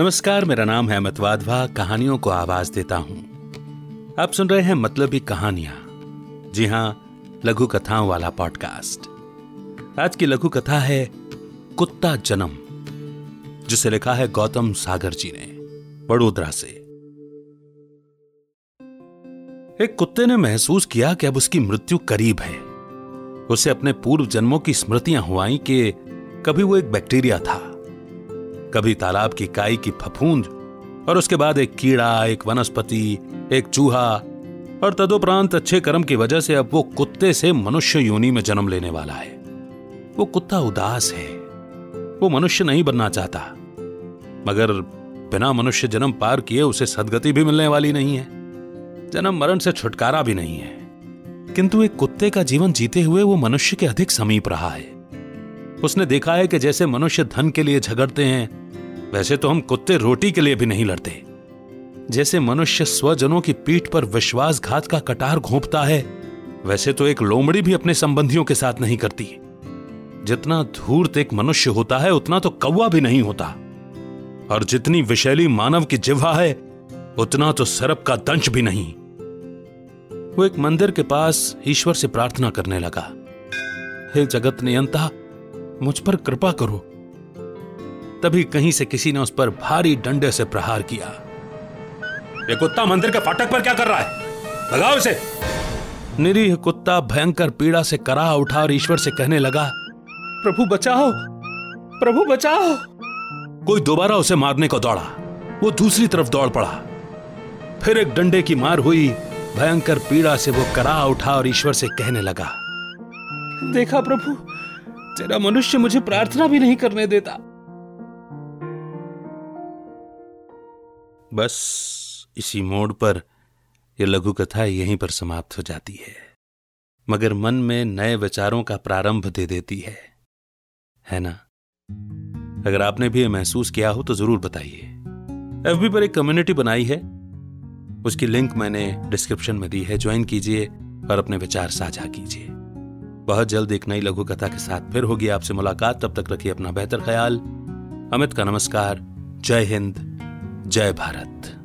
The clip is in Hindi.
नमस्कार, मेरा नाम है अमित वाधवा, कहानियों को आवाज़ देता हूँ। आप सुन रहे हैं मतलब ही कहानियाँ। जी हाँ, लघु कथाओं वाला पॉडकास्ट। आज की लघु कथा है, कुत्ता जन्म, जिसे लिखा है गौतम सागर जी ने, वडोदरा से। एक कुत्ते ने महसूस किया कि अब उसकी मृत्यु करीब है। उसे अपने पूर्व जन्मों की स्मृतियाँ हुआई कि कभी वो एक बैक्टीरिया था। कभी तालाब की काई की फफूंद, और उसके बाद एक कीड़ा, एक वनस्पति, एक चूहा, और तदोपरांत अच्छे कर्म की वजह से अब वो कुत्ते से मनुष्य योनि में जन्म लेने वाला है। वो कुत्ता उदास है। वो मनुष्य नहीं बनना चाहता। मगर बिना मनुष्य जन्म पार किए उसे सदगति भी मिलने वाली नहीं है। जन्म मरण से छुटकारा भी नहीं है। किंतु एक कुत्ते का जीवन जीते हुए वो मनुष्य के अधिक समीप रहा है। उसने देखा है कि जैसे मनुष्य धन के लिए झगड़ते हैं वैसे तो हम कुत्ते रोटी के लिए भी नहीं लड़ते। जैसे मनुष्य स्वजनों की पीठ पर विश्वासघात का कटार घोंपता है, वैसे तो एक लोमड़ी भी अपने संबंधियों के साथ नहीं करती। जितना धूर्त एक मनुष्य होता है, उतना तो कौवा भी नहीं होता। और जितनी विशैली मानव की जिह्वा है, उतना तो सरप का दंश भी नहीं। वो एक मंदिर के पास ईश्वर से प्रार्थना करने लगा। हे जगत नियंता, मुझ पर कृपा करो। तभी कहीं से किसी ने उस पर भारी डंडे से प्रहार किया। ये कुत्ता मंदिर के फाटक पर क्या कर रहा है? लगाओ इसे। निरीह कुत्ता भयंकर पीड़ा से करा उठा और ईश्वर से कहने लगा प्रभु बचाओ! प्रभु बचाओ! कोई दोबारा उसे मारने को दौड़ा। वो दूसरी तरफ़ दौड़ पड़ा। फिर एक डंडे की मार हुई भयंकर पीड़ा से वो करा उठा और ईश्वर से कहने लगा देखा प्रभु तेरा मनुष्य मुझे प्रार्थना भी नहीं करने देता। बस इसी मोड़ पर यह लघु कथा यहीं पर समाप्त हो जाती है। मगर मन में नए विचारों का प्रारंभ दे देती है। है ना? अगर आपने भी यह महसूस किया हो तो ज़रूर बताइए। एफबी पर एक कम्युनिटी बनाई है। उसकी लिंक मैंने डिस्क्रिप्शन में दी है। ज्वाइन कीजिए और अपने विचार साझा कीजिए। बहुत जल्द एक नई लघु कथा के साथ फिर होगी आपसे मुलाकात। तब तक रखिए अपना बेहतर ख्याल। अमित का नमस्कार। जय हिंद। जय भारत।